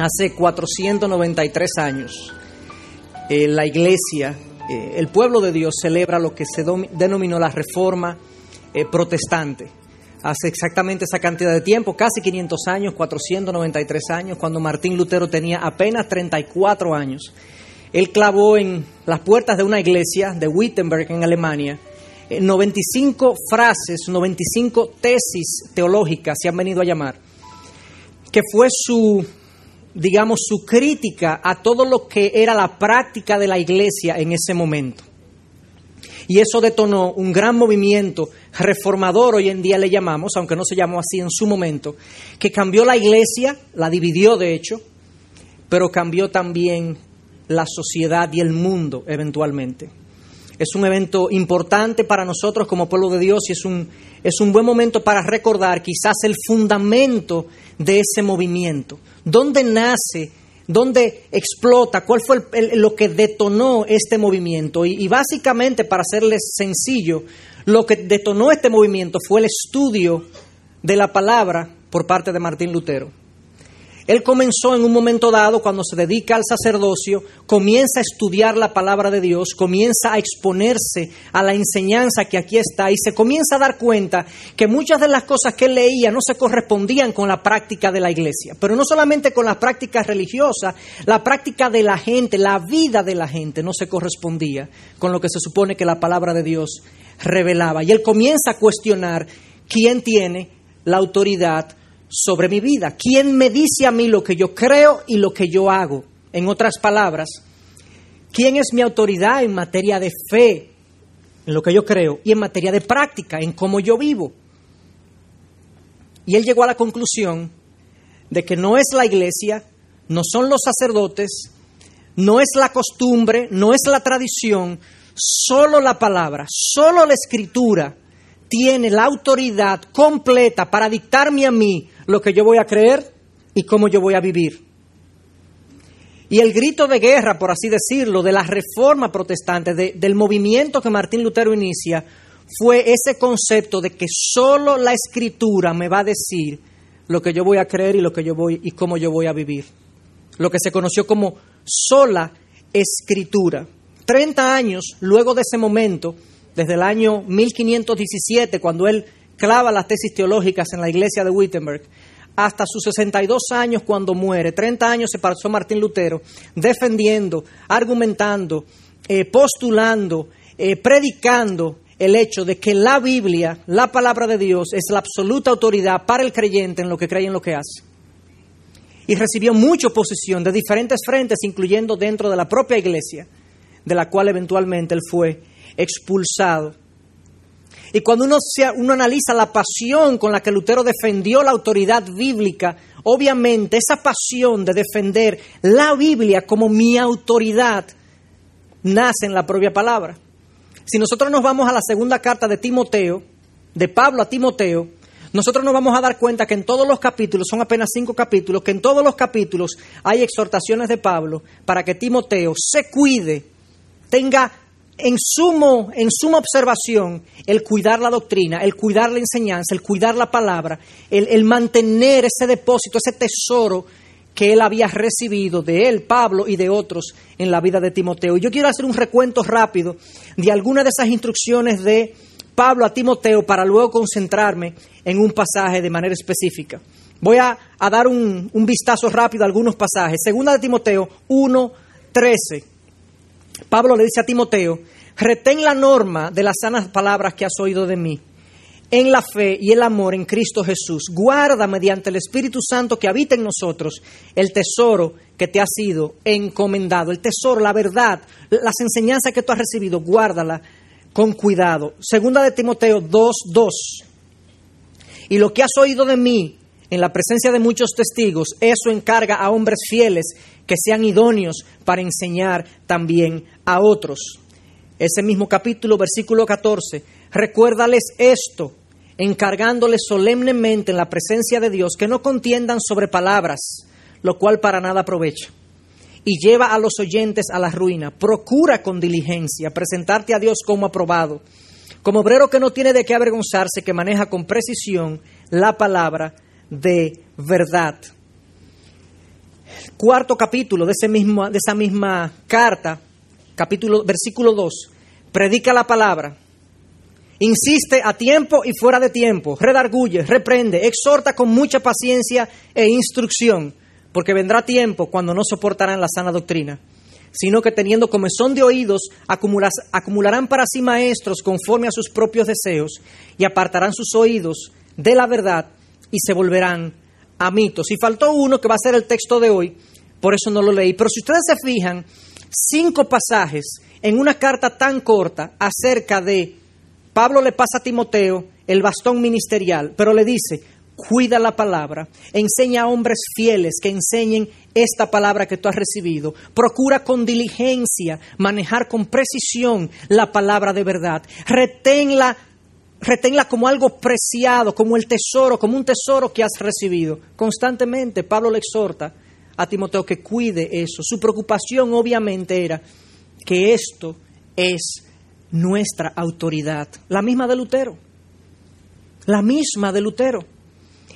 hace 493 años, eh, la iglesia, eh, el pueblo de Dios celebra lo que se denominó la reforma eh, protestante. Hace exactamente esa cantidad de tiempo, casi 500 años, 493 años, cuando Martín Lutero tenía apenas 34 años. Él clavó en las puertas de una iglesia de Wittenberg en Alemania 95 frases, 95 tesis teológicas se han venido a llamar, que fue su digamos, su crítica a todo lo que era la práctica de la iglesia en ese momento. Y eso detonó un gran movimiento reformador, hoy en día le llamamos, aunque no se llamó así en su momento, que cambió la iglesia, la dividió de hecho, pero cambió también la sociedad y el mundo eventualmente. Es un evento importante para nosotros como pueblo de Dios y es un, es un buen momento para recordar quizás el fundamento de ese movimiento. ¿Dónde nace? ¿Dónde explota? ¿Cuál fue lo que detonó este movimiento? Y, y básicamente, para hacerles sencillo, lo que detonó este movimiento fue el estudio de la palabra por parte de Martín Lutero. Él comenzó en un momento dado, cuando se dedica al sacerdocio, comienza a estudiar la palabra de Dios, comienza a exponerse a la enseñanza que aquí está y se comienza a dar cuenta que muchas de las cosas que él leía no se correspondían con la práctica de la iglesia, pero no solamente con las prácticas religiosas, la práctica de la gente, la vida de la gente no se correspondía con lo que se supone que la palabra de Dios revelaba. Y él comienza a cuestionar quién tiene la autoridad sobre mi vida. ¿Quién me dice a mí lo que yo creo y lo que yo hago? En otras palabras, ¿quién es mi autoridad en materia de fe, en lo que yo creo, y en materia de práctica, en cómo yo vivo? Y él llegó a la conclusión de que no es la iglesia, no son los sacerdotes, no es la costumbre, no es la tradición, solo la palabra, solo la escritura tiene la autoridad completa para dictarme a mí lo que yo voy a creer y cómo yo voy a vivir. Y el grito de guerra, por así decirlo, de la reforma protestante, del movimiento que Martín Lutero inicia, fue ese concepto de que solo la escritura me va a decir lo que yo voy a creer y lo que yo voy y cómo yo voy a vivir. Lo que se conoció como sola escritura. Treinta años luego de ese momento, desde el año 1517, cuando él clava las tesis teológicas en la iglesia de Wittenberg, hasta sus 62 años cuando muere, 30 años se pasó Martín Lutero defendiendo, argumentando, eh, postulando, eh, predicando el hecho de que la Biblia, la palabra de Dios, es la absoluta autoridad para el creyente en lo que cree y en lo que hace. Y recibió mucha oposición de diferentes frentes, incluyendo dentro de la propia iglesia, de la cual eventualmente él fue expulsado. Y cuando uno, uno analiza la pasión con la que Lutero defendió la autoridad bíblica, obviamente esa pasión de defender la Biblia como mi autoridad nace en la propia palabra. Si nosotros nos vamos a la segunda carta de Timoteo, de Pablo a Timoteo, nosotros nos vamos a dar cuenta que en todos los capítulos, son apenas cinco capítulos, que en todos los capítulos hay exhortaciones de Pablo para que Timoteo se cuide, tenga en, en suma observación el cuidar la doctrina, el cuidar la enseñanza, el cuidar la palabra, el, el mantener ese depósito, ese tesoro que él había recibido de él, Pablo, y de otros en la vida de Timoteo. Y yo quiero hacer un recuento rápido de algunas de esas instrucciones de Pablo a Timoteo para luego concentrarme en un pasaje de manera específica. Voy a, a dar un, un, vistazo rápido a algunos pasajes. Segunda de Timoteo 1, 13. Pablo le dice a Timoteo, retén la norma de las sanas palabras que has oído de mí, en la fe y el amor en Cristo Jesús. Guarda mediante el Espíritu Santo que habita en nosotros el tesoro que te ha sido encomendado, el tesoro, la verdad, las enseñanzas que tú has recibido, guárdala con cuidado. Segunda de Timoteo 2, 2. Y lo que has oído de mí en la presencia de muchos testigos, eso encarga a hombres fieles que sean idóneos para enseñar también a otros. Ese mismo capítulo, versículo 14, recuérdales esto, encargándoles solemnemente en la presencia de Dios que no contiendan sobre palabras, lo cual para nada aprovecha, y lleva a los oyentes a la ruina. Procura con diligencia presentarte a Dios como aprobado, como obrero que no tiene de qué avergonzarse, que maneja con precisión la palabra de verdad. cuarto capítulo de, ese mismo, de esa misma carta, capítulo, versículo 2, predica la palabra, insiste a tiempo y fuera de tiempo, redarguye, reprende, exhorta con mucha paciencia e instrucción, porque vendrá tiempo cuando no soportarán la sana doctrina sino que teniendo comezón de oídos, acumularán para sí maestros conforme a sus propios deseos, y apartarán sus oídos de la verdad y se volverán a mitos. Y faltó uno que va a ser el texto de hoy, por eso no lo leí. Pero si ustedes se fijan, cinco pasajes en una carta tan corta acerca de Pablo le pasa a Timoteo el bastón ministerial, pero le dice, cuida la palabra, enseña a hombres fieles que enseñen esta palabra que tú has recibido, procura con diligencia manejar con precisión la palabra de verdad, reténla, reténla como algo preciado, como el tesoro, como un tesoro que has recibido. Constantemente Pablo le exhorta a Timoteo que cuide eso. Su preocupación obviamente era que esto es nuestra autoridad, la misma de Lutero, la misma de Lutero.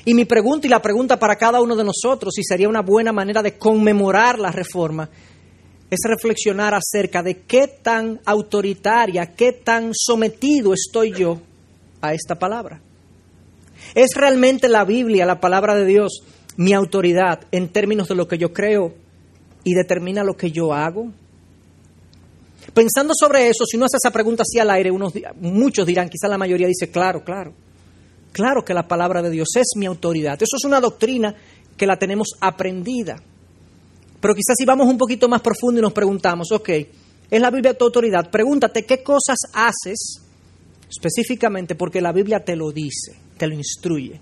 Y mi pregunta y la pregunta para cada uno de nosotros, y sería una buena manera de conmemorar la reforma, es reflexionar acerca de qué tan autoritaria, qué tan sometido estoy yo a esta palabra. ¿Es realmente la Biblia, la palabra de Dios, mi autoridad en términos de lo que yo creo y determina lo que yo hago? Pensando sobre eso, si uno hace esa pregunta así al aire, unos, muchos dirán, quizá la mayoría dice, claro, claro. Claro que la palabra de Dios es mi autoridad. Eso es una doctrina que la tenemos aprendida. Pero quizás si vamos un poquito más profundo y nos preguntamos, ok, ¿es la Biblia tu autoridad? Pregúntate qué cosas haces específicamente porque la Biblia te lo dice, te lo instruye.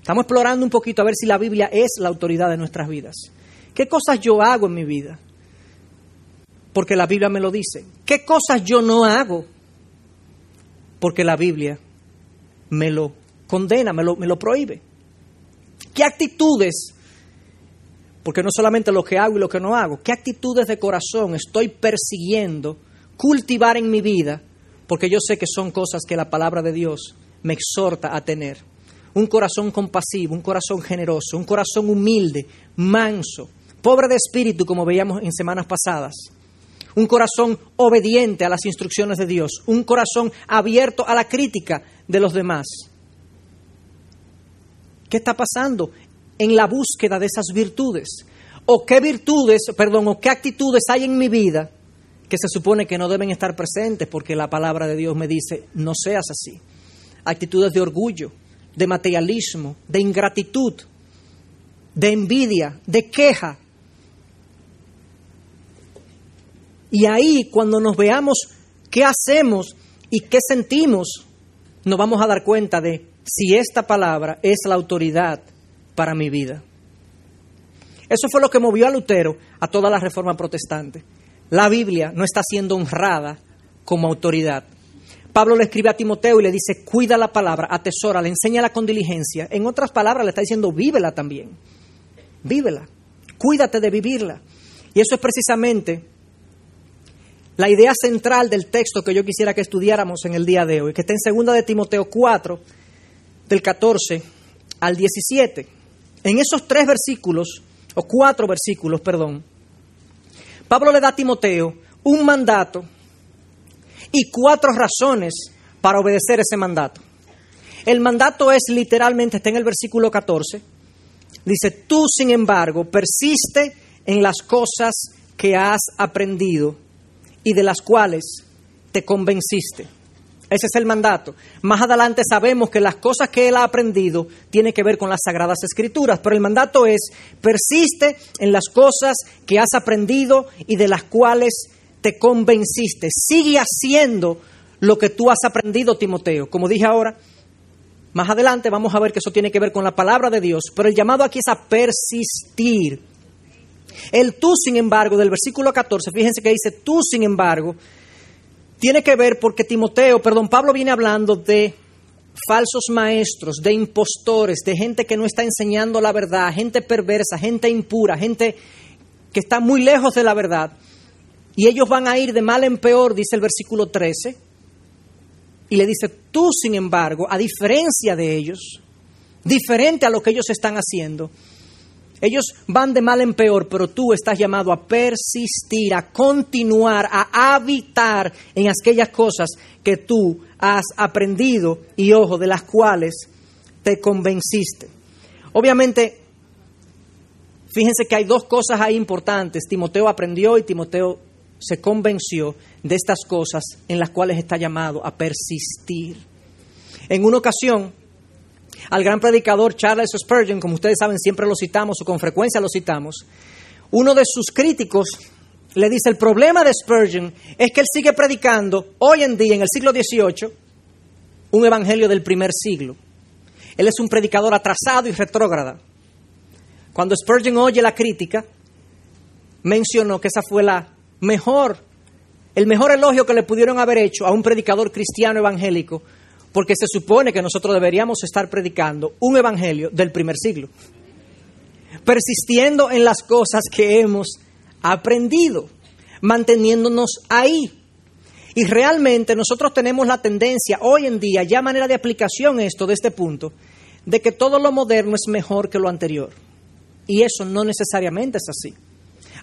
Estamos explorando un poquito a ver si la Biblia es la autoridad de nuestras vidas. ¿Qué cosas yo hago en mi vida? Porque la Biblia me lo dice. ¿Qué cosas yo no hago? Porque la Biblia me lo condena, me lo, me lo prohíbe. ¿Qué actitudes, porque no solamente lo que hago y lo que no hago, qué actitudes de corazón estoy persiguiendo cultivar en mi vida? Porque yo sé que son cosas que la palabra de Dios me exhorta a tener. Un corazón compasivo, un corazón generoso, un corazón humilde, manso, pobre de espíritu, como veíamos en semanas pasadas. Un corazón obediente a las instrucciones de Dios, un corazón abierto a la crítica de los demás. ¿Qué está pasando en la búsqueda de esas virtudes? ¿O qué virtudes, perdón, o qué actitudes hay en mi vida que se supone que no deben estar presentes porque la palabra de Dios me dice, no seas así? Actitudes de orgullo, de materialismo, de ingratitud, de envidia, de queja. Y ahí cuando nos veamos qué hacemos y qué sentimos, nos vamos a dar cuenta de si esta palabra es la autoridad para mi vida. Eso fue lo que movió a Lutero a toda la reforma protestante. La Biblia no está siendo honrada como autoridad. Pablo le escribe a Timoteo y le dice, cuida la palabra, atesora, le enséñala con diligencia. En otras palabras, le está diciendo, vívela también. Vívela. Cuídate de vivirla. Y eso es precisamente la idea central del texto que yo quisiera que estudiáramos en el día de hoy, que está en 2 de Timoteo 4, del 14 al 17. En esos tres versículos, o cuatro versículos, perdón, Pablo le da a Timoteo un mandato y cuatro razones para obedecer ese mandato. El mandato es literalmente, está en el versículo 14, dice, tú sin embargo persiste en las cosas que has aprendido y de las cuales te convenciste ese es el mandato. Más adelante sabemos que las cosas que él ha aprendido tienen que ver con las sagradas escrituras, pero el mandato es, persiste en las cosas que has aprendido y de las cuales te convenciste. Sigue haciendo lo que tú has aprendido, Timoteo. Como dije ahora, más adelante vamos a ver que eso tiene que ver con la palabra de Dios, pero el llamado aquí es a persistir. El tú, sin embargo, del versículo 14, fíjense que dice, tú, sin embargo, tiene que ver porque Timoteo, perdón, Pablo viene hablando de falsos maestros, de impostores, de gente que no está enseñando la verdad, gente perversa, gente impura, gente que está muy lejos de la verdad. Y ellos van a ir de mal en peor, dice el versículo 13. Y le dice, tú sin embargo, a diferencia de ellos, diferente a lo que ellos están haciendo, Ellos van de mal en peor, pero tú estás llamado a persistir, a continuar, a habitar en aquellas cosas que tú has aprendido y ojo, de las cuales te convenciste. Obviamente, fíjense que hay dos cosas ahí importantes. Timoteo aprendió y Timoteo se convenció de estas cosas en las cuales está llamado a persistir. En una ocasión, al gran predicador Charles Spurgeon, como ustedes saben, siempre lo citamos o con frecuencia lo citamos, uno de sus críticos le dice, el problema de Spurgeon es que él sigue predicando hoy en día, en el siglo XVIII, un evangelio del primer siglo. Él es un predicador atrasado y retrógrada. Cuando Spurgeon oye la crítica, mencionó que esa fue la mejor, el mejor elogio que le pudieron haber hecho a un predicador cristiano evangélico porque se supone que nosotros deberíamos estar predicando un evangelio del primer siglo, persistiendo en las cosas que hemos aprendido, manteniéndonos ahí. Y realmente nosotros tenemos la tendencia hoy en día, ya manera de aplicación esto de este punto, de que todo lo moderno es mejor que lo anterior. Y eso no necesariamente es así.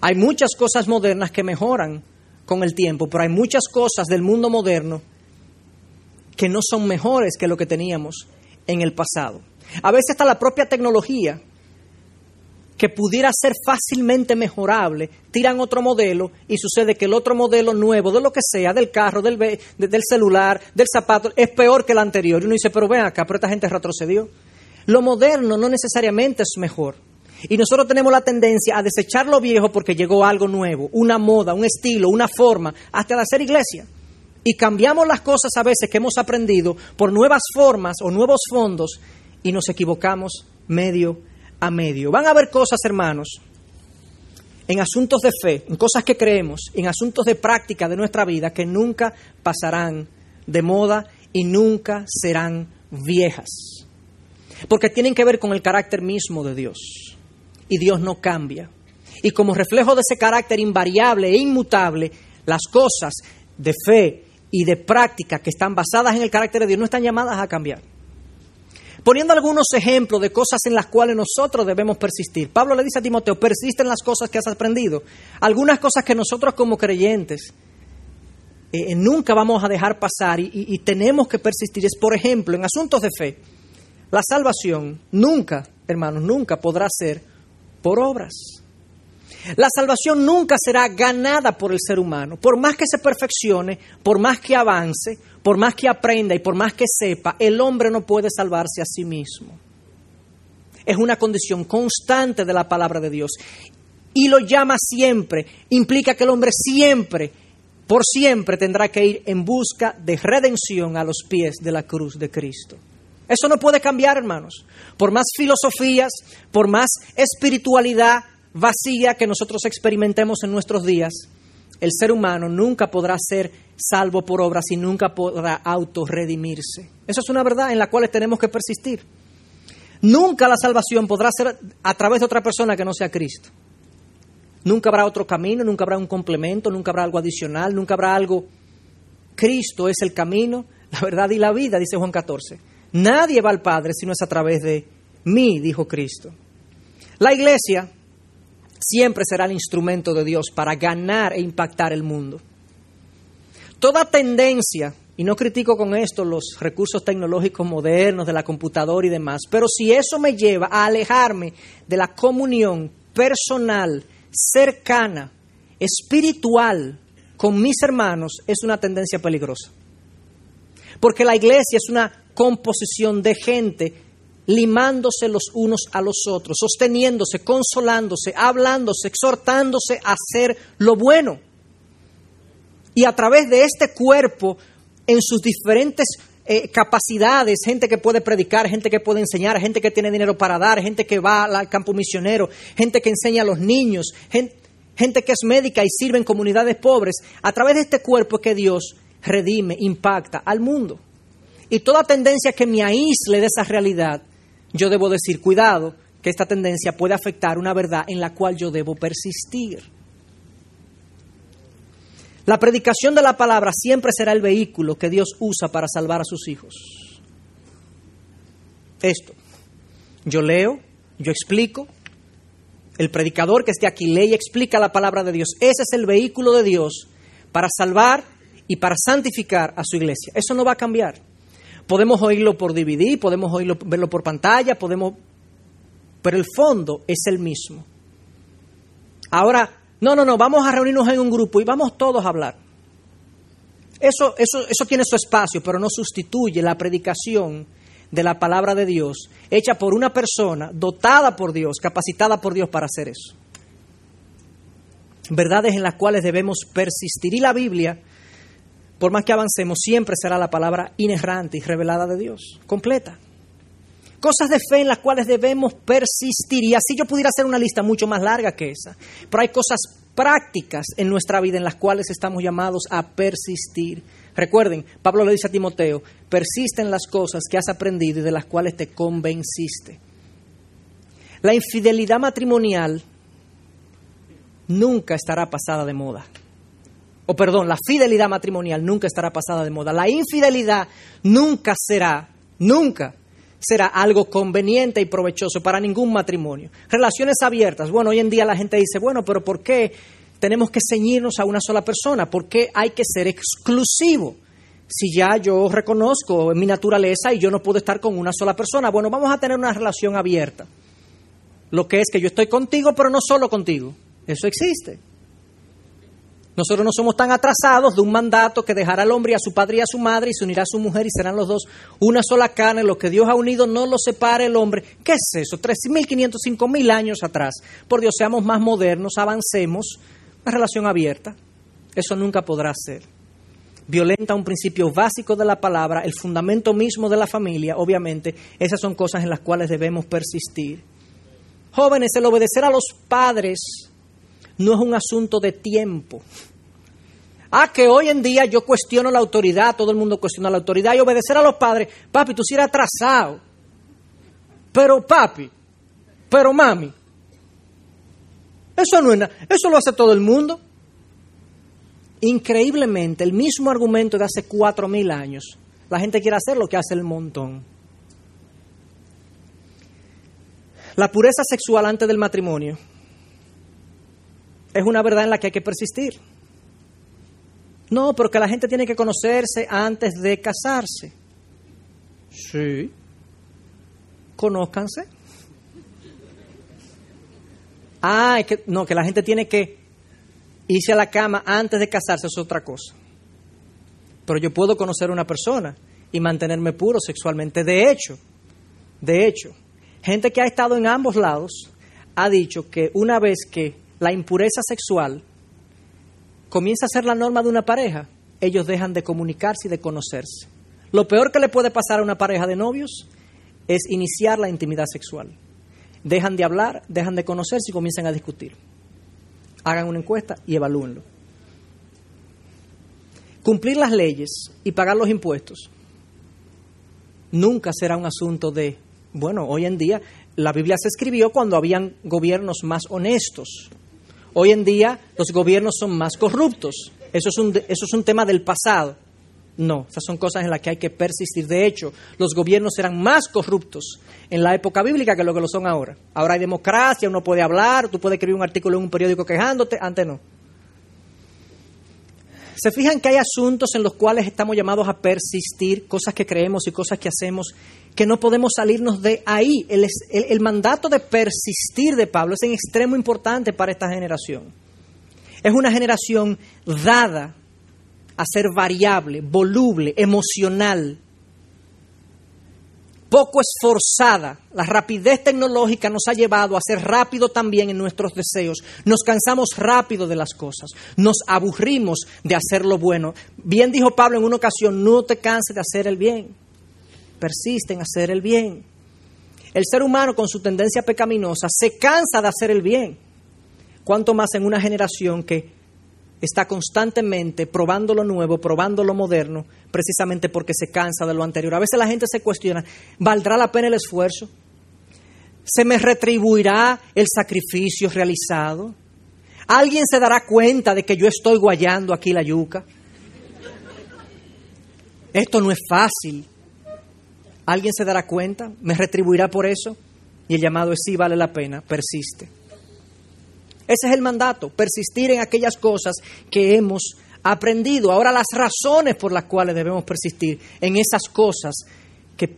Hay muchas cosas modernas que mejoran con el tiempo, pero hay muchas cosas del mundo moderno que no son mejores que lo que teníamos en el pasado. A veces está la propia tecnología que pudiera ser fácilmente mejorable, tiran otro modelo y sucede que el otro modelo nuevo, de lo que sea, del carro, del, del celular, del zapato, es peor que el anterior. Y uno dice, pero ven acá, pero esta gente retrocedió. Lo moderno no necesariamente es mejor. Y nosotros tenemos la tendencia a desechar lo viejo porque llegó algo nuevo, una moda, un estilo, una forma, hasta de hacer iglesia y cambiamos las cosas a veces que hemos aprendido por nuevas formas o nuevos fondos y nos equivocamos medio a medio. Van a haber cosas, hermanos, en asuntos de fe, en cosas que creemos, en asuntos de práctica de nuestra vida que nunca pasarán de moda y nunca serán viejas. Porque tienen que ver con el carácter mismo de Dios. Y Dios no cambia. Y como reflejo de ese carácter invariable e inmutable, las cosas de fe y de prácticas que están basadas en el carácter de Dios no están llamadas a cambiar. Poniendo algunos ejemplos de cosas en las cuales nosotros debemos persistir. Pablo le dice a Timoteo, persiste en las cosas que has aprendido. Algunas cosas que nosotros como creyentes eh, nunca vamos a dejar pasar y tenemos que persistir. Es, por ejemplo, en asuntos de fe, la salvación nunca, hermanos, nunca podrá ser por obras. La salvación nunca será ganada por el ser humano. Por más que se perfeccione, por más que avance, por más que aprenda y por más que sepa, el hombre no puede salvarse a sí mismo. Es una condición constante de la palabra de Dios. Y lo llama siempre. Implica que el hombre siempre, por siempre, tendrá que ir en busca de redención a los pies de la cruz de Cristo. Eso no puede cambiar, hermanos. Por más filosofías, por más espiritualidad, vacía que nosotros experimentemos en nuestros días, el ser humano nunca podrá ser salvo por obras y nunca podrá autorredimirse. Esa es una verdad en la cual tenemos que persistir. Nunca la salvación podrá ser a través de otra persona que no sea Cristo. Nunca habrá otro camino, nunca habrá un complemento, nunca habrá algo adicional, nunca habrá algo. Cristo es el camino, la verdad y la vida, dice Juan 14. Nadie va al Padre si no es a través de mí, dijo Cristo. La iglesia siempre será el instrumento de Dios para ganar e impactar el mundo. Toda tendencia, y no critico con esto los recursos tecnológicos modernos de la computadora y demás, pero si eso me lleva a alejarme de la comunión personal, cercana, espiritual con mis hermanos, es una tendencia peligrosa. Porque la iglesia es una composición de gente limándose los unos a los otros, sosteniéndose, consolándose, hablándose, exhortándose a hacer lo bueno. Y a través de este cuerpo, en sus diferentes eh, capacidades, gente que puede predicar, gente que puede enseñar, gente que tiene dinero para dar, gente que va al campo misionero, gente que enseña a los niños, gente, gente que es médica y sirve en comunidades pobres, a través de este cuerpo que Dios redime, impacta al mundo. Y toda tendencia que me aísle de esa realidad yo debo decir, cuidado, que esta tendencia puede afectar una verdad en la cual yo debo persistir. La predicación de la palabra siempre será el vehículo que Dios usa para salvar a sus hijos. Esto. Yo leo, yo explico, El predicador que esté aquí lee y explica la palabra de Dios. Ese es el vehículo de Dios para salvar y para santificar a su iglesia. Eso no va a cambiar. Podemos oírlo por DVD, podemos oírlo, verlo por pantalla, podemos... Pero el fondo es el mismo. Ahora, no, no, no, vamos a reunirnos en un grupo y vamos todos a hablar. Eso, eso, eso tiene su espacio, pero no sustituye la predicación de la palabra de Dios hecha por una persona dotada por Dios, capacitada por Dios para hacer eso. Verdades en las cuales debemos persistir. Y la Biblia, por más que avancemos, siempre será la palabra inerrante y revelada de Dios, completa. Cosas de fe en las cuales debemos persistir. Y así yo pudiera hacer una lista mucho más larga que esa. Pero hay cosas prácticas en nuestra vida en las cuales estamos llamados a persistir. Recuerden, Pablo le dice a Timoteo, persiste en las cosas que has aprendido y de las cuales te convenciste. La infidelidad matrimonial nunca estará pasada de moda. O perdón, la fidelidad matrimonial nunca estará pasada de moda. La infidelidad nunca será, nunca será algo conveniente y provechoso para ningún matrimonio. Relaciones abiertas. Bueno, hoy en día la gente dice, bueno, pero ¿por qué tenemos que ceñirnos a una sola persona? ¿Por qué hay que ser exclusivo? Si ya yo reconozco mi naturaleza y yo no puedo estar con una sola persona, bueno, vamos a tener una relación abierta. Lo que es que yo estoy contigo, pero no solo contigo. Eso existe. Nosotros no somos tan atrasados de un mandato que dejará al hombre y a su padre y a su madre y se unirá a su mujer y serán los dos una sola carne. Lo que Dios ha unido no lo separe el hombre. ¿Qué es eso? 3.500, 5.000 años atrás. Por Dios, seamos más modernos, avancemos. Una relación abierta. Eso nunca podrá ser. Violenta un principio básico de la palabra, el fundamento mismo de la familia, obviamente. Esas son cosas en las cuales debemos persistir. Jóvenes, el obedecer a los padres no es un asunto de tiempo. Ah, que hoy en día yo cuestiono la autoridad, todo el mundo cuestiona la autoridad y obedecer a los padres. Papi, tú sí eres atrasado. Pero papi, pero mami, eso no es nada, eso lo hace todo el mundo. Increíblemente, el mismo argumento de hace cuatro mil años, la gente quiere hacer lo que hace el montón. La pureza sexual antes del matrimonio es una verdad en la que hay que persistir. No, porque la gente tiene que conocerse antes de casarse. Sí. Conózcanse. Ah, que, no, que la gente tiene que irse a la cama antes de casarse es otra cosa. Pero yo puedo conocer a una persona y mantenerme puro sexualmente. De hecho, de hecho, gente que ha estado en ambos lados ha dicho que una vez que la impureza sexual comienza a ser la norma de una pareja, ellos dejan de comunicarse y de conocerse. Lo peor que le puede pasar a una pareja de novios es iniciar la intimidad sexual. Dejan de hablar, dejan de conocerse y comienzan a discutir. Hagan una encuesta y evalúenlo. Cumplir las leyes y pagar los impuestos nunca será un asunto de, bueno, hoy en día la Biblia se escribió cuando habían gobiernos más honestos. Hoy en día los gobiernos son más corruptos. Eso es un, eso es un tema del pasado. No, esas son cosas en las que hay que persistir. De hecho, los gobiernos eran más corruptos en la época bíblica que lo que lo son ahora. Ahora hay democracia, uno puede hablar, tú puedes escribir un artículo en un periódico quejándote, antes no. Se fijan que hay asuntos en los cuales estamos llamados a persistir, cosas que creemos y cosas que hacemos, que no podemos salirnos de ahí. El, el, mandato de persistir de Pablo es en extremo importante para esta generación. Es una generación dada a ser variable, voluble, emocional, poco esforzada. La rapidez tecnológica nos ha llevado a ser rápido también en nuestros deseos. Nos cansamos rápido de las cosas. Nos aburrimos de hacer lo bueno. Bien dijo Pablo en una ocasión, no te canses de hacer el bien. Persiste en hacer el bien. El ser humano con su tendencia pecaminosa se cansa de hacer el bien. Cuanto más en una generación que está constantemente probando lo nuevo, probando lo moderno, precisamente porque se cansa de lo anterior. A veces la gente se cuestiona, ¿valdrá la pena el esfuerzo? ¿Se me retribuirá el sacrificio realizado? ¿Alguien se dará cuenta de que yo estoy guayando aquí la yuca? Esto no es fácil. ¿Alguien se dará cuenta? ¿Me retribuirá por eso? Y el llamado es sí, vale la pena, persiste. Ese es el mandato, persistir en aquellas cosas que hemos aprendido. Ahora las razones por las cuales debemos persistir en esas cosas que,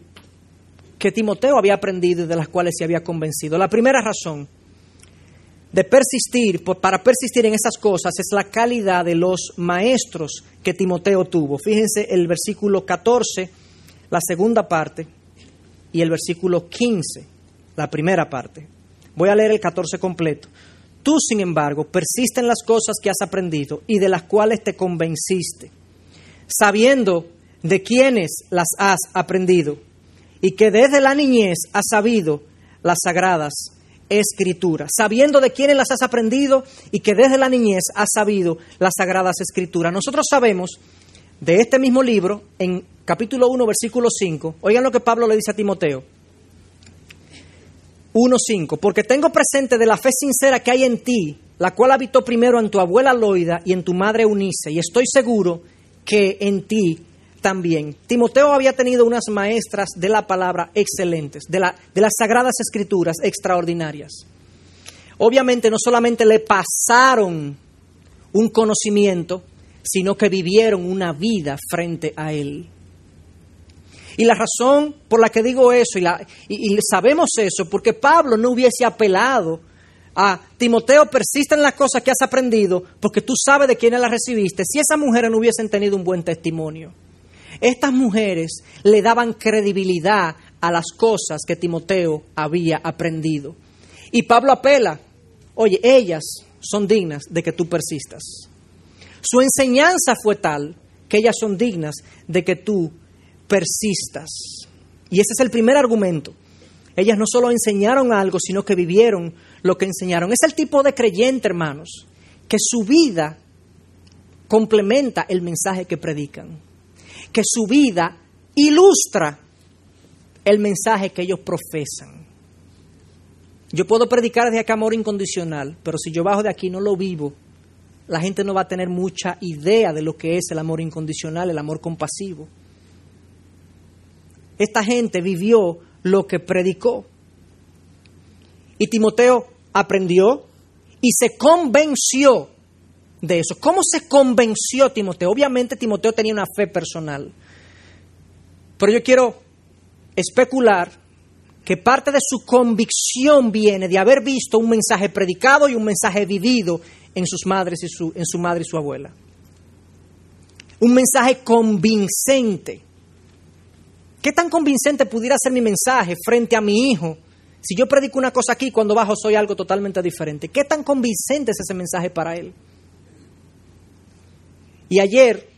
que Timoteo había aprendido y de las cuales se había convencido. La primera razón de persistir, para persistir en esas cosas, es la calidad de los maestros que Timoteo tuvo. Fíjense el versículo 14, la segunda parte, y el versículo 15, la primera parte. Voy a leer el 14 completo. Tú, sin embargo, persiste en las cosas que has aprendido y de las cuales te convenciste, sabiendo de quiénes las has aprendido y que desde la niñez has sabido las sagradas escrituras, sabiendo de quiénes las has aprendido y que desde la niñez has sabido las sagradas escrituras. Nosotros sabemos de este mismo libro, en capítulo 1, versículo 5, oigan lo que Pablo le dice a Timoteo. 1.5, porque tengo presente de la fe sincera que hay en ti, la cual habitó primero en tu abuela Loida y en tu madre Unice, y estoy seguro que en ti también. Timoteo había tenido unas maestras de la palabra excelentes, de, la, de las sagradas escrituras extraordinarias. Obviamente no solamente le pasaron un conocimiento, sino que vivieron una vida frente a él. Y la razón por la que digo eso, y, la, y, sabemos eso, porque Pablo no hubiese apelado a Timoteo, persiste en las cosas que has aprendido, porque tú sabes de quiénes las recibiste, si esas mujeres no hubiesen tenido un buen testimonio. Estas mujeres le daban credibilidad a las cosas que Timoteo había aprendido. Y Pablo apela, oye, ellas son dignas de que tú persistas. Su enseñanza fue tal que ellas son dignas de que tú persistas. Y ese es el primer argumento. Ellas no solo enseñaron algo, sino que vivieron lo que enseñaron. Es el tipo de creyente, hermanos, que su vida complementa el mensaje que predican, que su vida ilustra el mensaje que ellos profesan. Yo puedo predicar de acá amor incondicional, pero si yo bajo de aquí no lo vivo, la gente no va a tener mucha idea de lo que es el amor incondicional, el amor compasivo. Esta gente vivió lo que predicó. Y Timoteo aprendió y se convenció de eso. ¿Cómo se convenció Timoteo? Obviamente Timoteo tenía una fe personal. Pero yo quiero especular que parte de su convicción viene de haber visto un mensaje predicado y un mensaje vivido en sus madres y su, en su madre y su abuela. Un mensaje convincente. ¿Qué tan convincente pudiera ser mi mensaje frente a mi hijo? Si yo predico una cosa aquí, cuando bajo soy algo totalmente diferente. ¿Qué tan convincente es ese mensaje para él? Y ayer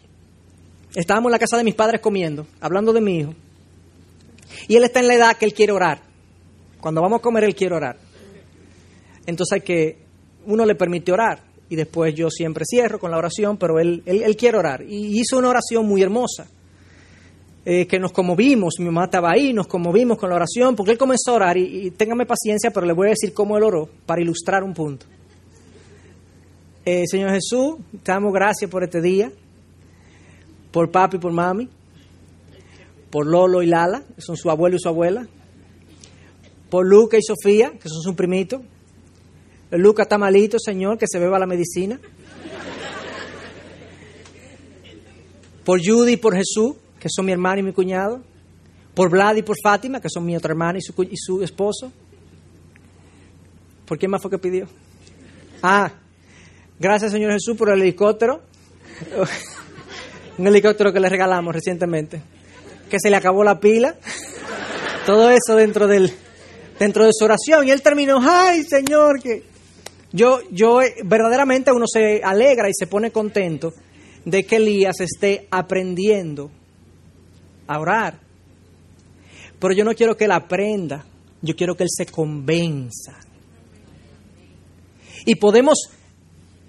estábamos en la casa de mis padres comiendo, hablando de mi hijo. Y él está en la edad que él quiere orar. Cuando vamos a comer, él quiere orar. Entonces hay que, uno le permite orar. Y después yo siempre cierro con la oración, pero él, él quiere orar. Y hizo una oración muy hermosa. Eh, que nos conmovimos, mi mamá estaba ahí, nos conmovimos con la oración, porque él comenzó a orar, y, y téngame paciencia, pero le voy a decir cómo él oró, para ilustrar un punto. Eh, Señor Jesús, te damos gracias por este día, por papi y por mami, por Lolo y Lala, que son su abuelo y su abuela, por Luca y Sofía, que son sus primitos. Luca está malito, Señor, que se beba la medicina. Por Judy y por Jesús, que son mi hermano y mi cuñado, por Vlad y por Fátima, que son mi otra hermana y su, y su esposo. ¿Por quién más fue que pidió? Ah, gracias Señor Jesús por el helicóptero. Un helicóptero que le regalamos recientemente. Que se le acabó la pila. Todo eso dentro del dentro de su oración. Y él terminó, ay Señor, que yo, yo verdaderamente uno se alegra y se pone contento de que Elías esté aprendiendo a orar. Pero yo no quiero que él aprenda, yo quiero que él se convenza. Y podemos,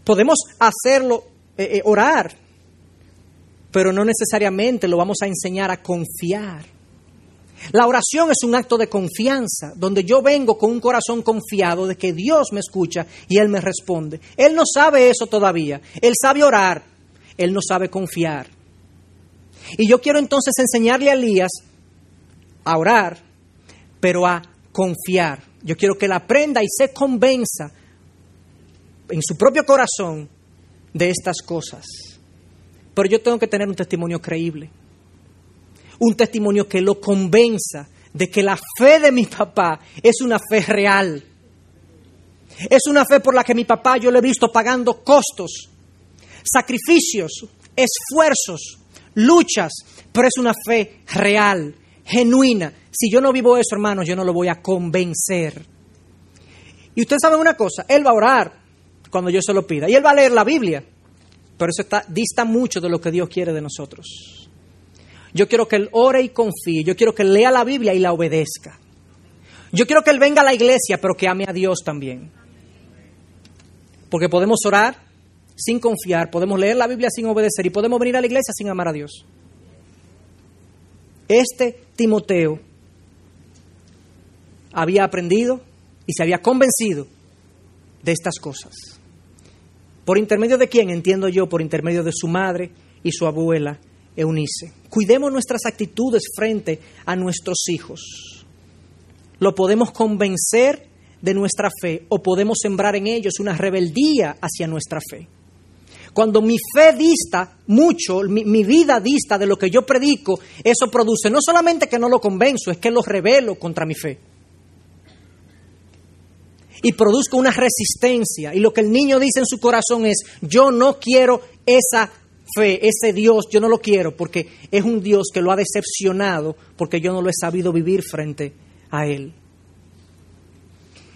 podemos hacerlo, eh, eh, orar, pero no necesariamente lo vamos a enseñar a confiar. La oración es un acto de confianza, donde yo vengo con un corazón confiado de que Dios me escucha y Él me responde. Él no sabe eso todavía. Él sabe orar, Él no sabe confiar. Y yo quiero entonces enseñarle a Elías a orar, pero a confiar. Yo quiero que él aprenda y se convenza en su propio corazón de estas cosas. Pero yo tengo que tener un testimonio creíble, un testimonio que lo convenza de que la fe de mi papá es una fe real. Es una fe por la que mi papá yo lo he visto pagando costos, sacrificios, esfuerzos, luchas, pero es una fe real, genuina. Si yo no vivo eso, hermanos, yo no lo voy a convencer. Y ustedes saben una cosa, Él va a orar cuando yo se lo pida. Y Él va a leer la Biblia. Pero eso está, dista mucho de lo que Dios quiere de nosotros. Yo quiero que Él ore y confíe. Yo quiero que lea la Biblia y la obedezca. Yo quiero que Él venga a la iglesia, pero que ame a Dios también. Porque podemos orar sin confiar, podemos leer la Biblia sin obedecer y podemos venir a la iglesia sin amar a Dios. Este Timoteo había aprendido y se había convencido de estas cosas. ¿Por intermedio de quién? Entiendo yo, por intermedio de su madre y su abuela Eunice. Cuidemos nuestras actitudes frente a nuestros hijos. Lo podemos convencer de nuestra fe o podemos sembrar en ellos una rebeldía hacia nuestra fe. Cuando mi fe dista mucho, mi, mi, vida dista de lo que yo predico, eso produce no solamente que no lo convenzo, es que lo revelo contra mi fe y produzca una resistencia. Y lo que el niño dice en su corazón es, yo no quiero esa fe, ese Dios, yo no lo quiero porque es un Dios que lo ha decepcionado porque yo no lo he sabido vivir frente a Él.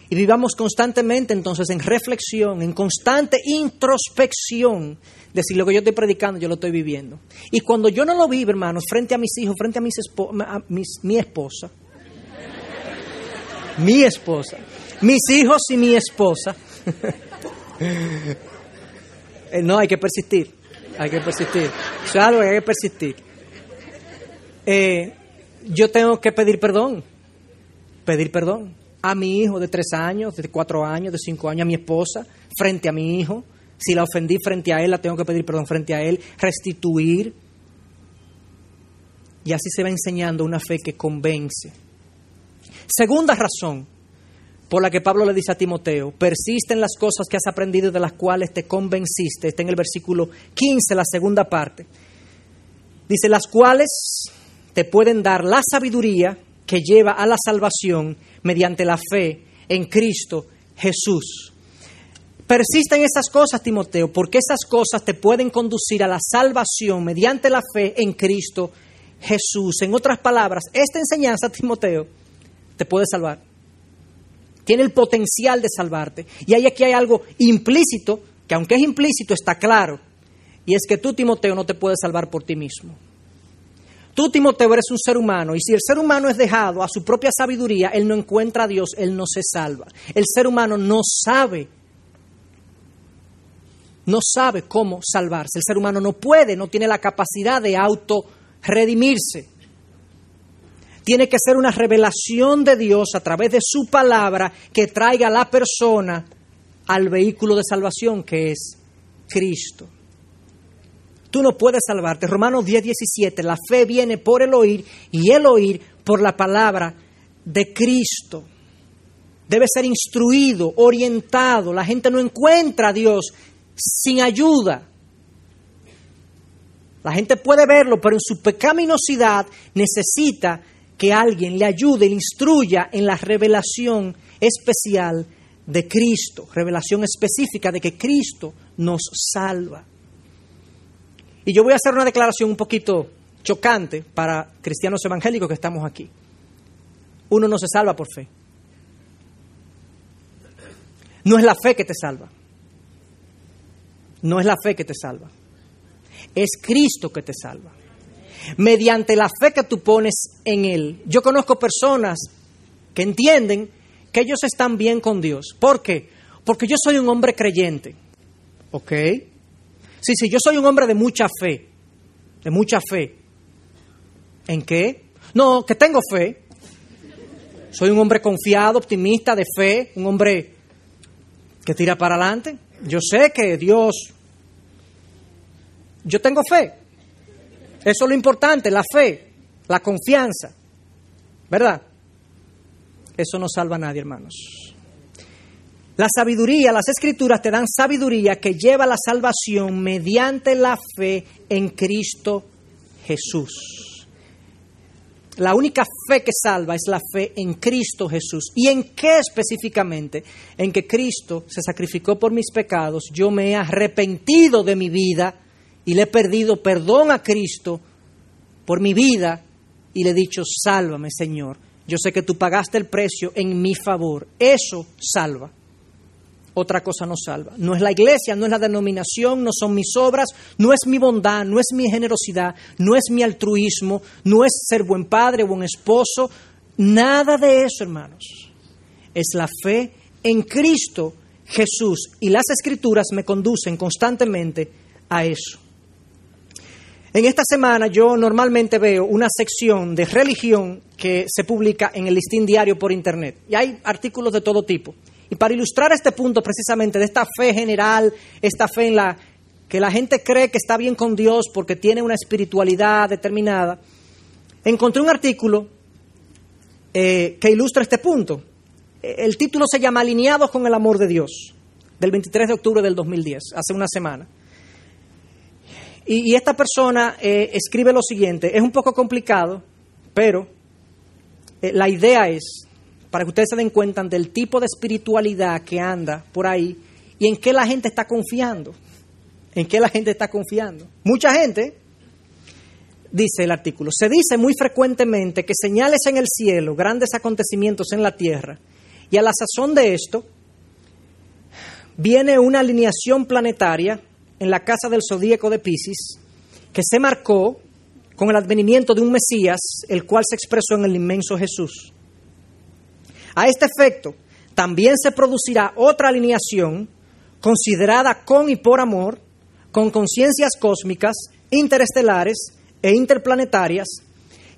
Y vivamos constantemente entonces en reflexión, en constante introspección de si lo que yo estoy predicando yo lo estoy viviendo. Y cuando yo no lo vivo, hermanos, frente a mis hijos, frente a, mis a mis, mi esposa, mi esposa, mis hijos y mi esposa. Eh, no, hay que persistir, hay que persistir. es algo que hay que persistir. Eh, yo tengo que pedir perdón, pedir perdón a mi hijo de tres años, de cuatro años, de cinco años, a mi esposa, frente a mi hijo. Si la ofendí frente a él, la tengo que pedir perdón frente a él, restituir. Y así se va enseñando una fe que convence. Segunda razón, por la que Pablo le dice a Timoteo, persiste en las cosas que has aprendido y de las cuales te convenciste. Está en el versículo 15, la segunda parte. Dice, las cuales te pueden dar la sabiduría que lleva a la salvación mediante la fe en Cristo Jesús. Persiste en esas cosas, Timoteo, porque esas cosas te pueden conducir a la salvación mediante la fe en Cristo Jesús. En otras palabras, esta enseñanza, Timoteo, te puede salvar tiene el potencial de salvarte. Y ahí aquí hay algo implícito, que aunque es implícito, está claro. Y es que tú, Timoteo, no te puedes salvar por ti mismo. Tú, Timoteo, eres un ser humano, y si el ser humano es dejado a su propia sabiduría, él no encuentra a Dios, él no se salva. El ser humano no sabe, no sabe cómo salvarse. El ser humano no puede, no tiene la capacidad de auto redimirse tiene que ser una revelación de Dios a través de su palabra que traiga a la persona al vehículo de salvación que es Cristo. Tú no puedes salvarte. Romanos 10, 17, la fe viene por el oír y el oír por la palabra de Cristo. Debe ser instruido, orientado. La gente no encuentra a Dios sin ayuda. La gente puede verlo, pero en su pecaminosidad necesita que alguien le ayude, le instruya en la revelación especial de Cristo, revelación específica de que Cristo nos salva. Y yo voy a hacer una declaración un poquito chocante para cristianos evangélicos que estamos aquí. Uno no se salva por fe. No es la fe que te salva. No es la fe que te salva. Es Cristo que te salva mediante la fe que tú pones en Él. Yo conozco personas que entienden que ellos están bien con Dios. ¿Por qué? Porque yo soy un hombre creyente. ¿Ok? Sí, sí, yo soy un hombre de mucha fe. De mucha fe. ¿En qué? No, que tengo fe. Soy un hombre confiado, optimista, de fe, un hombre que tira para adelante. Yo sé que Dios... Yo tengo fe. Eso es lo importante, la fe, la confianza. ¿Verdad? Eso no salva a nadie, hermanos. La sabiduría, las escrituras te dan sabiduría que lleva a la salvación mediante la fe en Cristo Jesús. La única fe que salva es la fe en Cristo Jesús. ¿Y en qué específicamente? En que Cristo se sacrificó por mis pecados, yo me he arrepentido de mi vida y le he perdido perdón a Cristo por mi vida y le he dicho, sálvame Señor. Yo sé que tú pagaste el precio en mi favor. Eso salva otra cosa no salva. No es la iglesia, no es la denominación, no son mis obras, no es mi bondad, no es mi generosidad, no es mi altruismo, no es ser buen padre, buen esposo, nada de eso, hermanos. Es la fe en Cristo Jesús y las escrituras me conducen constantemente a eso. En esta semana yo normalmente veo una sección de religión que se publica en el listín diario por internet y hay artículos de todo tipo. Y para ilustrar este punto precisamente de esta fe general, esta fe en la que la gente cree que está bien con Dios porque tiene una espiritualidad determinada, encontré un artículo eh, que ilustra este punto. El título se llama Alineados con el amor de Dios, del 23 de octubre del 2010, hace una semana. Y, esta persona eh, escribe lo siguiente, es un poco complicado, pero eh, la idea es para que ustedes se den cuenta del tipo de espiritualidad que anda por ahí y en qué la gente está confiando. En qué la gente está confiando. Mucha gente, dice el artículo, se dice muy frecuentemente que señales en el cielo, grandes acontecimientos en la tierra, y a la sazón de esto viene una alineación planetaria en la casa del zodíaco de Pisces que se marcó con el advenimiento de un Mesías, el cual se expresó en el inmenso Jesús. A este efecto, también se producirá otra alineación considerada con y por amor, con conciencias cósmicas, interestelares e interplanetarias,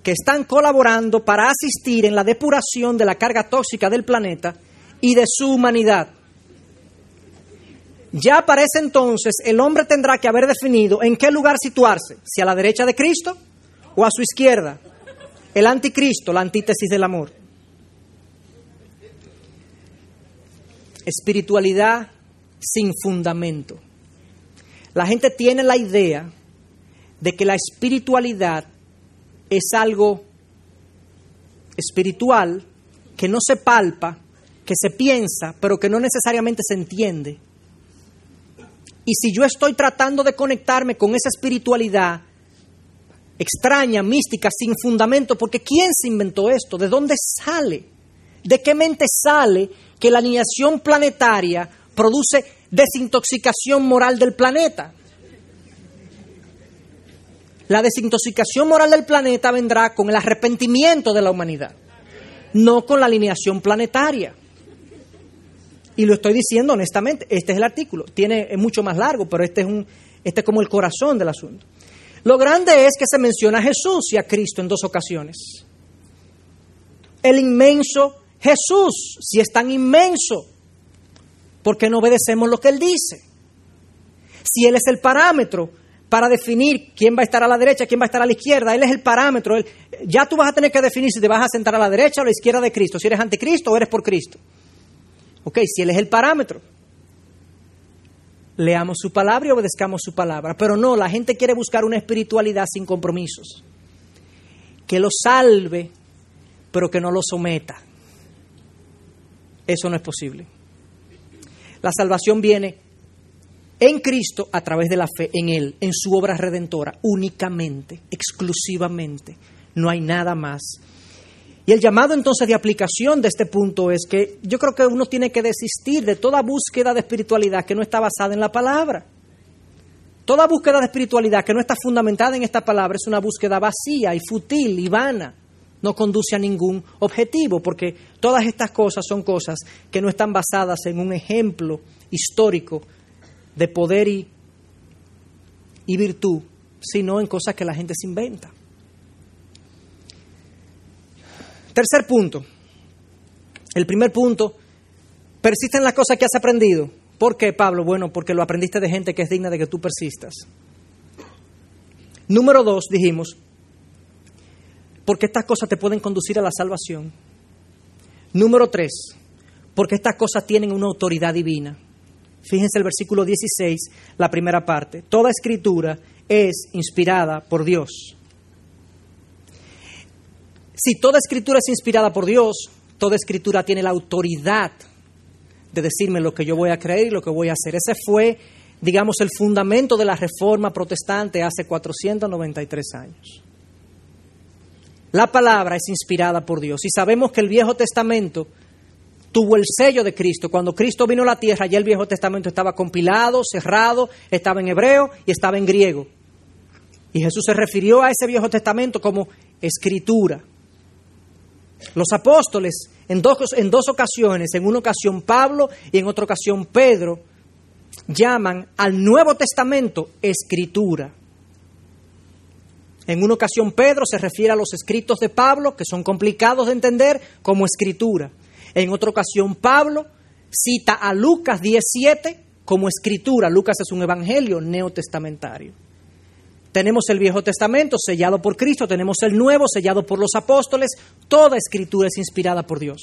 que están colaborando para asistir en la depuración de la carga tóxica del planeta y de su humanidad. Ya para ese entonces el hombre tendrá que haber definido en qué lugar situarse, si a la derecha de Cristo o a su izquierda, el anticristo, la antítesis del amor. espiritualidad sin fundamento. La gente tiene la idea de que la espiritualidad es algo espiritual que no se palpa, que se piensa, pero que no necesariamente se entiende. Y si yo estoy tratando de conectarme con esa espiritualidad extraña, mística, sin fundamento, porque ¿quién se inventó esto? ¿De dónde sale? ¿De qué mente sale que la alineación planetaria produce desintoxicación moral del planeta. La desintoxicación moral del planeta vendrá con el arrepentimiento de la humanidad, no con la alineación planetaria. Y lo estoy diciendo honestamente, este es el artículo, tiene es mucho más largo, pero este es un este es como el corazón del asunto. Lo grande es que se menciona a Jesús y a Cristo en dos ocasiones. El inmenso Jesús, si es tan inmenso, ¿por qué no obedecemos lo que Él dice? Si Él es el parámetro para definir quién va a estar a la derecha, quién va a estar a la izquierda, Él es el parámetro. ya tú vas a tener que definir si te vas a sentar a la derecha o a la izquierda de Cristo, si eres anticristo o eres por Cristo. Ok, si Él es el parámetro. Leamos su palabra y obedezcamos su palabra. Pero no, la gente quiere buscar una espiritualidad sin compromisos. Que lo salve, pero que no lo someta. Eso no es posible. La salvación viene en Cristo a través de la fe en Él, en su obra redentora, únicamente, exclusivamente. No hay nada más. Y el llamado entonces de aplicación de este punto es que yo creo que uno tiene que desistir de toda búsqueda de espiritualidad que no está basada en la palabra. Toda búsqueda de espiritualidad que no está fundamentada en esta palabra es una búsqueda vacía y fútil y vana no conduce a ningún objetivo, porque todas estas cosas son cosas que no están basadas en un ejemplo histórico de poder y, y virtud, sino en cosas que la gente se inventa. Tercer punto. El primer punto, persiste en las cosas que has aprendido. ¿Por qué, Pablo? Bueno, porque lo aprendiste de gente que es digna de que tú persistas. Número dos, dijimos, porque estas cosas te pueden conducir a la salvación. Número tres, porque estas cosas tienen una autoridad divina. Fíjense el versículo 16, la primera parte. Toda escritura es inspirada por Dios. Si toda escritura es inspirada por Dios, toda escritura tiene la autoridad de decirme lo que yo voy a creer y lo que voy a hacer. Ese fue, digamos, el fundamento de la reforma protestante hace 493 años. La palabra es inspirada por Dios y sabemos que el Viejo Testamento tuvo el sello de Cristo. Cuando Cristo vino a la tierra, ya el Viejo Testamento estaba compilado, cerrado, estaba en hebreo y estaba en griego. Y Jesús se refirió a ese Viejo Testamento como escritura. Los apóstoles, en dos, en dos ocasiones, en una ocasión Pablo y en otra ocasión Pedro, llaman al Nuevo Testamento escritura. En una ocasión Pedro se refiere a los escritos de Pablo, que son complicados de entender, como escritura. En otra ocasión Pablo cita a Lucas 17 como escritura. Lucas es un evangelio neotestamentario. Tenemos el Viejo Testamento sellado por Cristo, tenemos el Nuevo sellado por los apóstoles. Toda escritura es inspirada por Dios.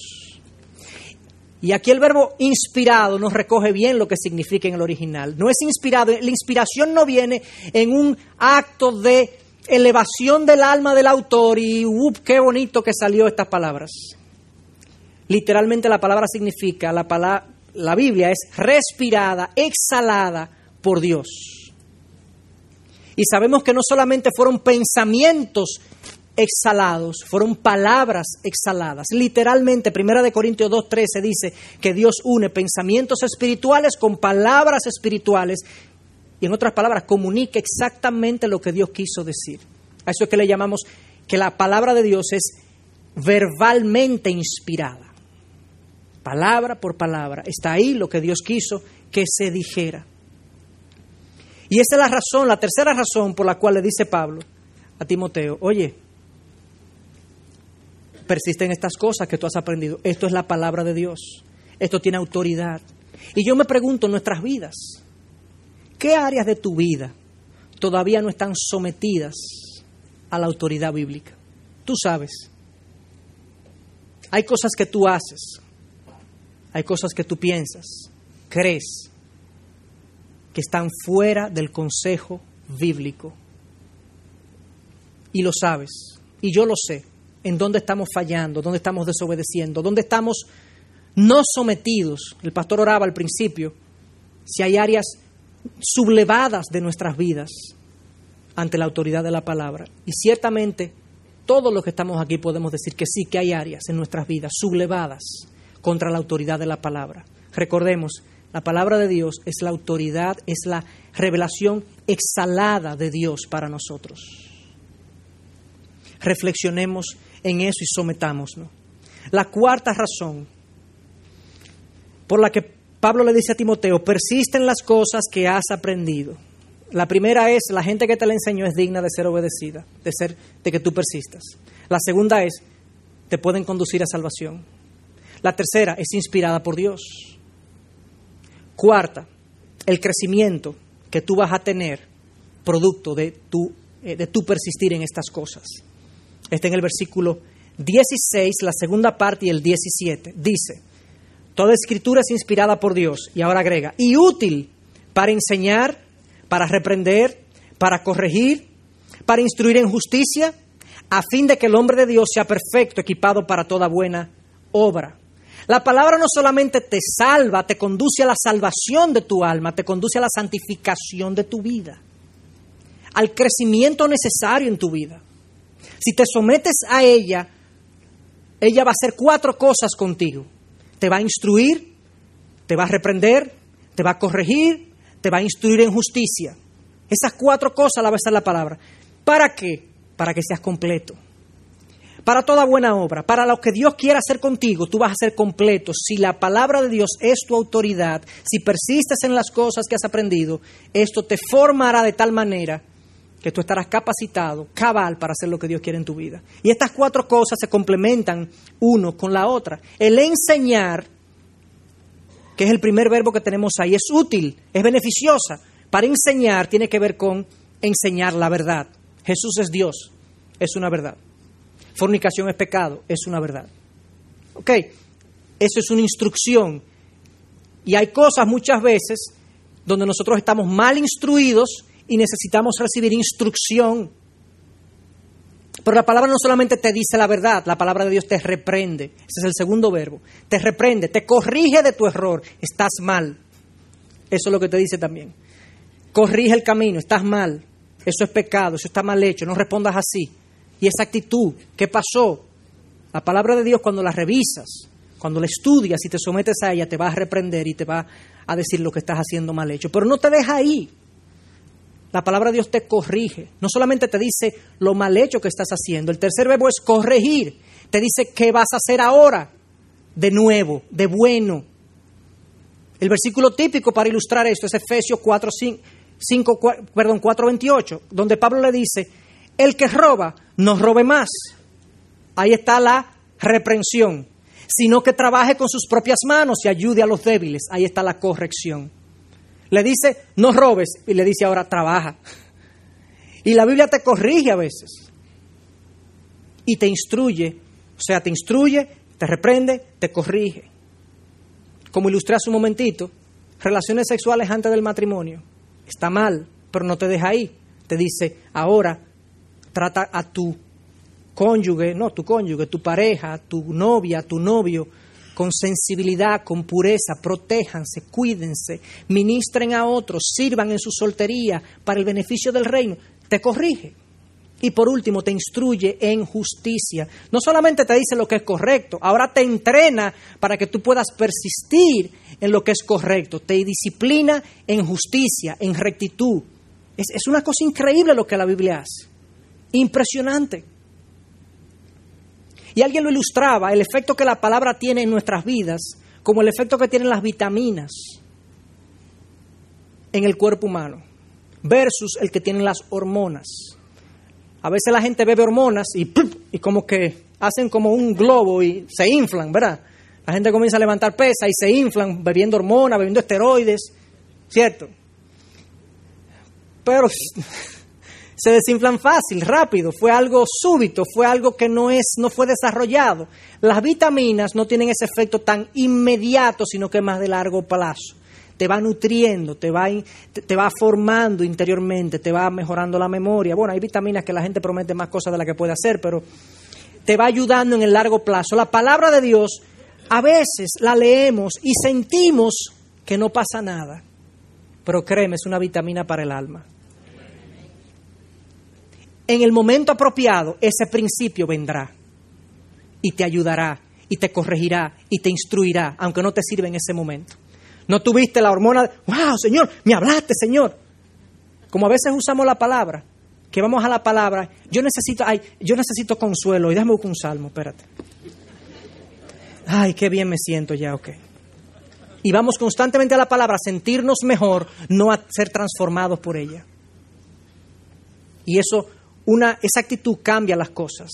Y aquí el verbo inspirado nos recoge bien lo que significa en el original. No es inspirado, la inspiración no viene en un acto de elevación del alma del autor y ¡up! qué bonito que salió estas palabras. Literalmente la palabra significa, la, palabra, la Biblia es respirada, exhalada por Dios. Y sabemos que no solamente fueron pensamientos exhalados, fueron palabras exhaladas. Literalmente, Primera de Corintios 2.13 dice que Dios une pensamientos espirituales con palabras espirituales y en otras palabras comunica exactamente lo que Dios quiso decir. A eso es que le llamamos que la palabra de Dios es verbalmente inspirada. Palabra por palabra. Está ahí lo que Dios quiso que se dijera. Y esa es la razón, la tercera razón por la cual le dice Pablo a Timoteo, oye, persisten estas cosas que tú has aprendido. Esto es la palabra de Dios. Esto tiene autoridad. Y yo me pregunto nuestras vidas, ¿qué áreas de tu vida todavía no están sometidas a la autoridad bíblica? Tú sabes. Hay cosas que tú haces, hay cosas que tú piensas, crees, que están fuera del consejo bíblico. Y lo sabes, y yo lo sé, en dónde estamos fallando, dónde estamos desobedeciendo, dónde estamos no sometidos. El pastor oraba al principio, si hay áreas sublevadas de nuestras vidas ante la autoridad de la palabra. Y ciertamente todos los que estamos aquí podemos decir que sí, que hay áreas en nuestras vidas sublevadas contra la autoridad de la palabra. Recordemos, la palabra de Dios es la autoridad, es la revelación exhalada de Dios para nosotros. Reflexionemos en eso y sometámonos. La cuarta razón por la que Pablo le dice a Timoteo, persiste en las cosas que has aprendido. La primera es, la gente que te la enseñó es digna de ser obedecida, de, ser, de que tú persistas. La segunda es, te pueden conducir a salvación. La tercera es inspirada por Dios. Cuarta, el crecimiento que tú vas a tener producto de tu, eh, de tu persistir en estas cosas. Está en el versículo 16, la segunda parte y el 17. Dice, toda escritura es inspirada por Dios, y ahora agrega, y útil para enseñar, para reprender, para corregir, para instruir en justicia, a fin de que el hombre de Dios sea perfecto, equipado para toda buena obra. La palabra no solamente te salva, te conduce a la salvación de tu alma, te conduce a la santificación de tu vida, al crecimiento necesario en tu vida. Si te sometes a ella, ella va a hacer cuatro cosas contigo. Te va a instruir, te va a reprender, te va a corregir, te va a instruir en justicia. Esas cuatro cosas la va a estar la palabra. ¿Para qué? Para que seas completo para toda buena obra, para lo que Dios quiera hacer contigo, tú vas a ser completo. Si la palabra de Dios es tu autoridad, si persistes en las cosas que has aprendido, esto te formará de tal manera que tú estarás capacitado, cabal, para hacer lo que Dios quiere en tu vida. Y estas cuatro cosas se complementan uno con la otra. El enseñar, que es el primer verbo que tenemos ahí, es útil, es beneficiosa. Para enseñar tiene que ver con enseñar la verdad. Jesús es Dios, es una verdad. Fornicación es pecado, es una verdad. Ok, Eso es una instrucción. Y hay cosas muchas veces donde nosotros estamos mal instruidos y necesitamos recibir instrucción. Pero la palabra no solamente te dice la verdad, la palabra de Dios te reprende. Ese es el segundo verbo. Te reprende, te corrige de tu error. Estás mal. Eso es lo que te dice también. Corrige el camino, estás mal. Eso es pecado, eso está mal hecho. No respondas así. Y esa actitud, ¿qué pasó? La palabra de Dios cuando la revisas, cuando la estudias y te sometes a ella, te va a reprender y te va a decir lo que estás haciendo mal hecho. Pero no te deja ahí. La palabra de Dios te corrige. No solamente te dice lo mal hecho que estás haciendo. El tercer verbo es corregir. Te dice qué vas a hacer ahora. De nuevo, de bueno. El versículo típico para ilustrar esto es Efesios 4, 5, perdón, 4, 28, donde Pablo le dice, el que roba, no robe más. Ahí está la reprensión sino que trabaje con sus propias manos y ayude a los débiles. Ahí está la corrección. Le dice, no robes, y le dice ahora, trabaja. Y la Biblia te corrige a veces. Y te instruye, o sea, te instruye, te reprende, te corrige. Como ilustré hace un momentito, relaciones sexuales antes del matrimonio. Está mal, pero no te deja ahí. Te dice, ahora trata a tu cónyuge, no tu cónyuge, tu pareja, tu novia, tu novio, con sensibilidad, con pureza, protéjanse, cuídense, ministren a otros, sirvan en su soltería para el beneficio del reino, te corrige. Y por último, te instruye en justicia. No solamente te dice lo que es correcto, ahora te entrena para que tú puedas persistir en lo que es correcto. Te disciplina en justicia, en rectitud. Es, es una cosa increíble lo que la Biblia hace. Impresionante. Y alguien lo ilustraba, el efecto que la palabra tiene en nuestras vidas, como el efecto que tienen las vitaminas en el cuerpo humano, versus el que tienen las hormonas. A veces la gente bebe hormonas y, y como que hacen como un globo y se inflan, ¿verdad? La gente comienza a levantar pesa y se inflan bebiendo hormonas, bebiendo esteroides, ¿cierto? Pero se desinflan fácil, rápido, fue algo súbito, fue algo que no es no fue desarrollado. Las vitaminas no tienen ese efecto tan inmediato, sino que más de largo plazo. Te va nutriendo, te va, te va formando interiormente, te va mejorando la memoria. Bueno, hay vitaminas que la gente promete más cosas de las que puede hacer, pero te va ayudando en el largo plazo. La palabra de Dios a veces la leemos y sentimos que no pasa nada, pero créeme, es una vitamina para el alma en el momento apropiado ese principio vendrá y te ayudará y te corregirá y te instruirá, aunque no te sirva en ese momento. No tuviste la hormona, wow, Señor, me hablaste, Señor. Como a veces usamos la palabra, que vamos a la palabra, yo necesito, ay, yo necesito consuelo, y déjame buscar un salmo, espérate. Ay, qué bien me siento ya, ok. Y vamos constantemente a la palabra a sentirnos mejor, no a ser transformados por ella. Y eso una, esa actitud cambia las cosas.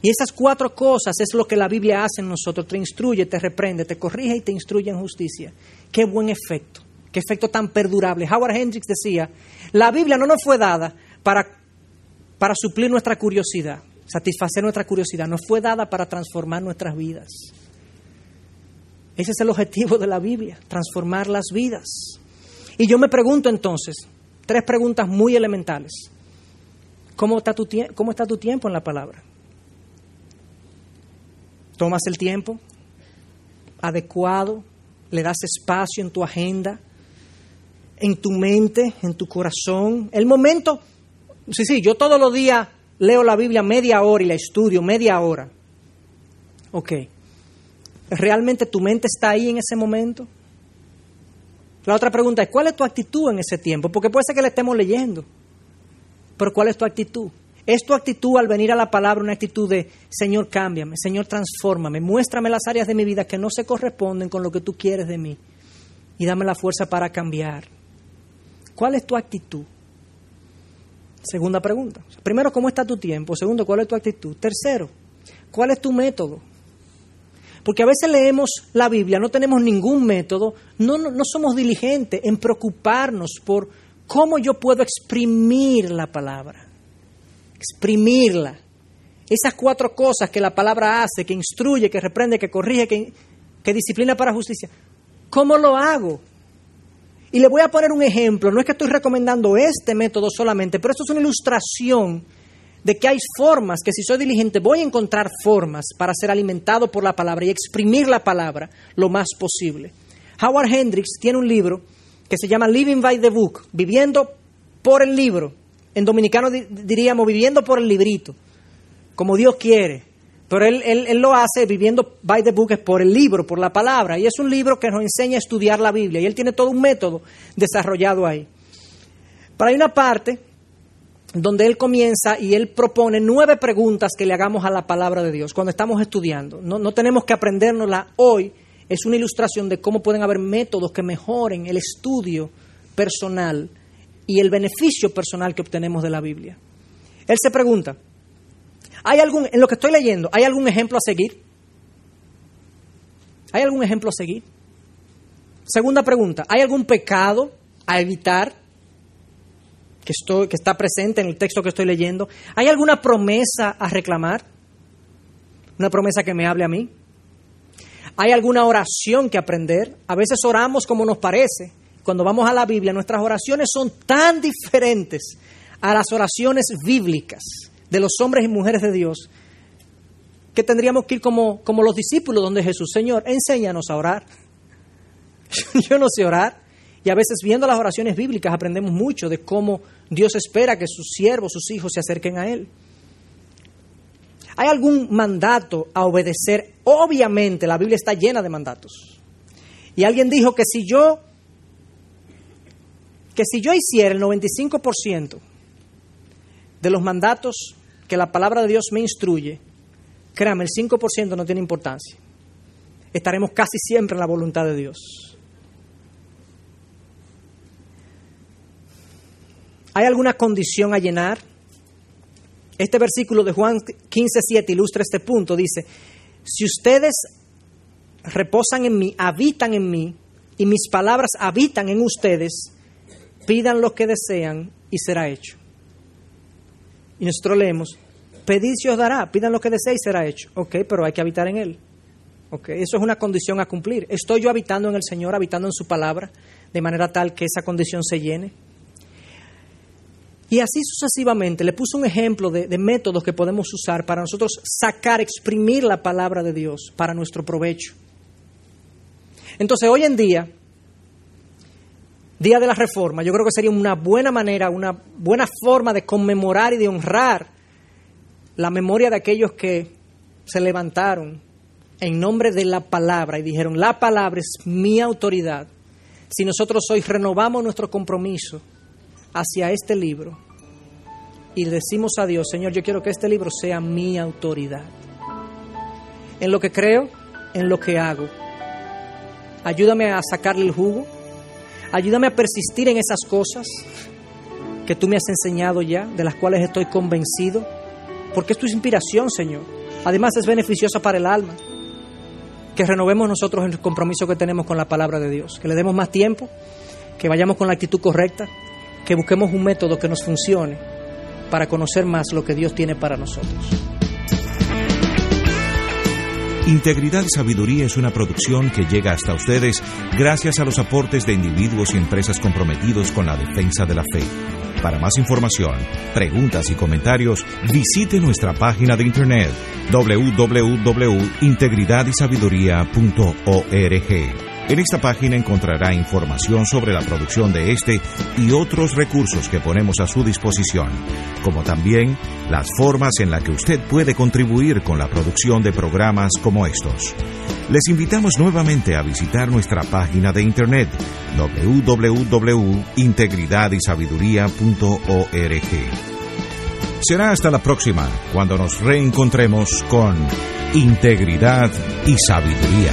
Y esas cuatro cosas es lo que la Biblia hace en nosotros. Te instruye, te reprende, te corrige y te instruye en justicia. Qué buen efecto. Qué efecto tan perdurable. Howard Hendricks decía, la Biblia no nos fue dada para, para suplir nuestra curiosidad, satisfacer nuestra curiosidad. Nos fue dada para transformar nuestras vidas. Ese es el objetivo de la Biblia, transformar las vidas. Y yo me pregunto entonces, tres preguntas muy elementales. ¿Cómo está, tu, ¿Cómo está tu tiempo en la palabra? ¿Tomas el tiempo adecuado? ¿Le das espacio en tu agenda? ¿En tu mente? ¿En tu corazón? El momento... Sí, sí, yo todos los días leo la Biblia media hora y la estudio media hora. Ok. ¿Realmente tu mente está ahí en ese momento? La otra pregunta es, ¿cuál es tu actitud en ese tiempo? Porque puede ser que le estemos leyendo. Pero ¿cuál es tu actitud? ¿Es tu actitud al venir a la palabra una actitud de, Señor, cámbiame, Señor, transfórmame, muéstrame las áreas de mi vida que no se corresponden con lo que tú quieres de mí y dame la fuerza para cambiar? ¿Cuál es tu actitud? Segunda pregunta. Primero, ¿cómo está tu tiempo? Segundo, ¿cuál es tu actitud? Tercero, ¿cuál es tu método? Porque a veces leemos la Biblia, no tenemos ningún método, no, no, no somos diligentes en preocuparnos por ¿Cómo yo puedo exprimir la palabra? Exprimirla. esas cuatro cosas que la palabra hace, que instruye, que reprende, que corrige, que, que disciplina para justicia, ¿cómo lo hago? Y le voy a poner un ejemplo, no es que estoy recomendando este método solamente, pero esto es una ilustración de que hay formas, que si soy diligente voy a encontrar formas para ser alimentado por la palabra y exprimir la palabra lo más posible. Howard Hendricks tiene un libro que se llama Living by the Book, viviendo por el libro. En dominicano diríamos viviendo por el librito, como Dios quiere. Pero él, él, lo hace viviendo by the book, es por el libro, por la palabra. Y es un libro que nos enseña a estudiar la Biblia. Y él tiene todo un método desarrollado ahí. Pero hay una parte donde él comienza y él propone nueve preguntas que le hagamos a la palabra de Dios cuando estamos estudiando. No, no tenemos que aprendérnosla hoy. Es una ilustración de cómo pueden haber métodos que mejoren el estudio personal y el beneficio personal que obtenemos de la Biblia. Él se pregunta, ¿Hay algún, en lo que estoy leyendo, ¿hay algún ejemplo a seguir? ¿Hay algún ejemplo a seguir? Segunda pregunta, ¿hay algún pecado a evitar que, estoy, que está presente en el texto que estoy leyendo? ¿Hay alguna promesa a reclamar? ¿Una promesa que me hable a mí? ¿Hay alguna oración que aprender? A veces oramos como nos parece. Cuando vamos a la Biblia, nuestras oraciones son tan diferentes a las oraciones bíblicas de los hombres y mujeres de Dios, que tendríamos que ir como, como los discípulos donde Jesús, Señor, enséñanos a orar. Yo no sé orar. Y a veces viendo las oraciones bíblicas aprendemos mucho de cómo Dios espera que sus siervos, sus hijos se acerquen a Él. ¿Hay algún mandato a obedecer? Obviamente la Biblia está llena de mandatos. Y alguien dijo que si yo que si yo hiciera el 95% de los mandatos que la palabra de Dios me instruye, créame, el 5% no tiene importancia. Estaremos casi siempre en la voluntad de Dios. ¿Hay alguna condición a llenar? Este versículo de Juan 15:7 ilustra este punto. Dice, si ustedes reposan en mí, habitan en mí, y mis palabras habitan en ustedes, pidan lo que desean y será hecho. Y nosotros leemos, pedid se os dará, pidan lo que deseéis será hecho. Ok, pero hay que habitar en Él. Ok, eso es una condición a cumplir. Estoy yo habitando en el Señor, habitando en su palabra, de manera tal que esa condición se llene. Y así sucesivamente, le puso un ejemplo de, de, métodos que podemos usar para nosotros sacar, exprimir la palabra de Dios para nuestro provecho. Entonces, hoy en día, Día de la Reforma, yo creo que sería una buena manera, una buena forma de conmemorar y de honrar la memoria de aquellos que se levantaron en nombre de la palabra y dijeron, la palabra es mi autoridad. Si nosotros hoy renovamos nuestro compromiso hacia este libro y le decimos a Dios, Señor, yo quiero que este libro sea mi autoridad. En lo que creo, en lo que hago. Ayúdame a sacarle el jugo Ayúdame a persistir en esas cosas que tú me has enseñado ya, de las cuales estoy convencido, porque es tu inspiración, Señor. Además es beneficiosa para el alma. Que renovemos nosotros el compromiso que tenemos con la palabra de Dios, que le demos más tiempo, que vayamos con la actitud correcta, que busquemos un método que nos funcione para conocer más lo que Dios tiene para nosotros. Integridad y Sabiduría es una producción que llega hasta ustedes gracias a los aportes de individuos y empresas comprometidos con la defensa de la fe. Para más información, preguntas y comentarios, visite nuestra página de internet www.integridadysabiduría.org. En esta página encontrará información sobre la producción de este y otros recursos que ponemos a su disposición, como también las formas en las que usted puede contribuir con la producción de programas como estos. Les invitamos nuevamente a visitar nuestra página de internet www.integridadysabiduría.org. Será hasta la próxima cuando nos reencontremos con Integridad y Sabiduría.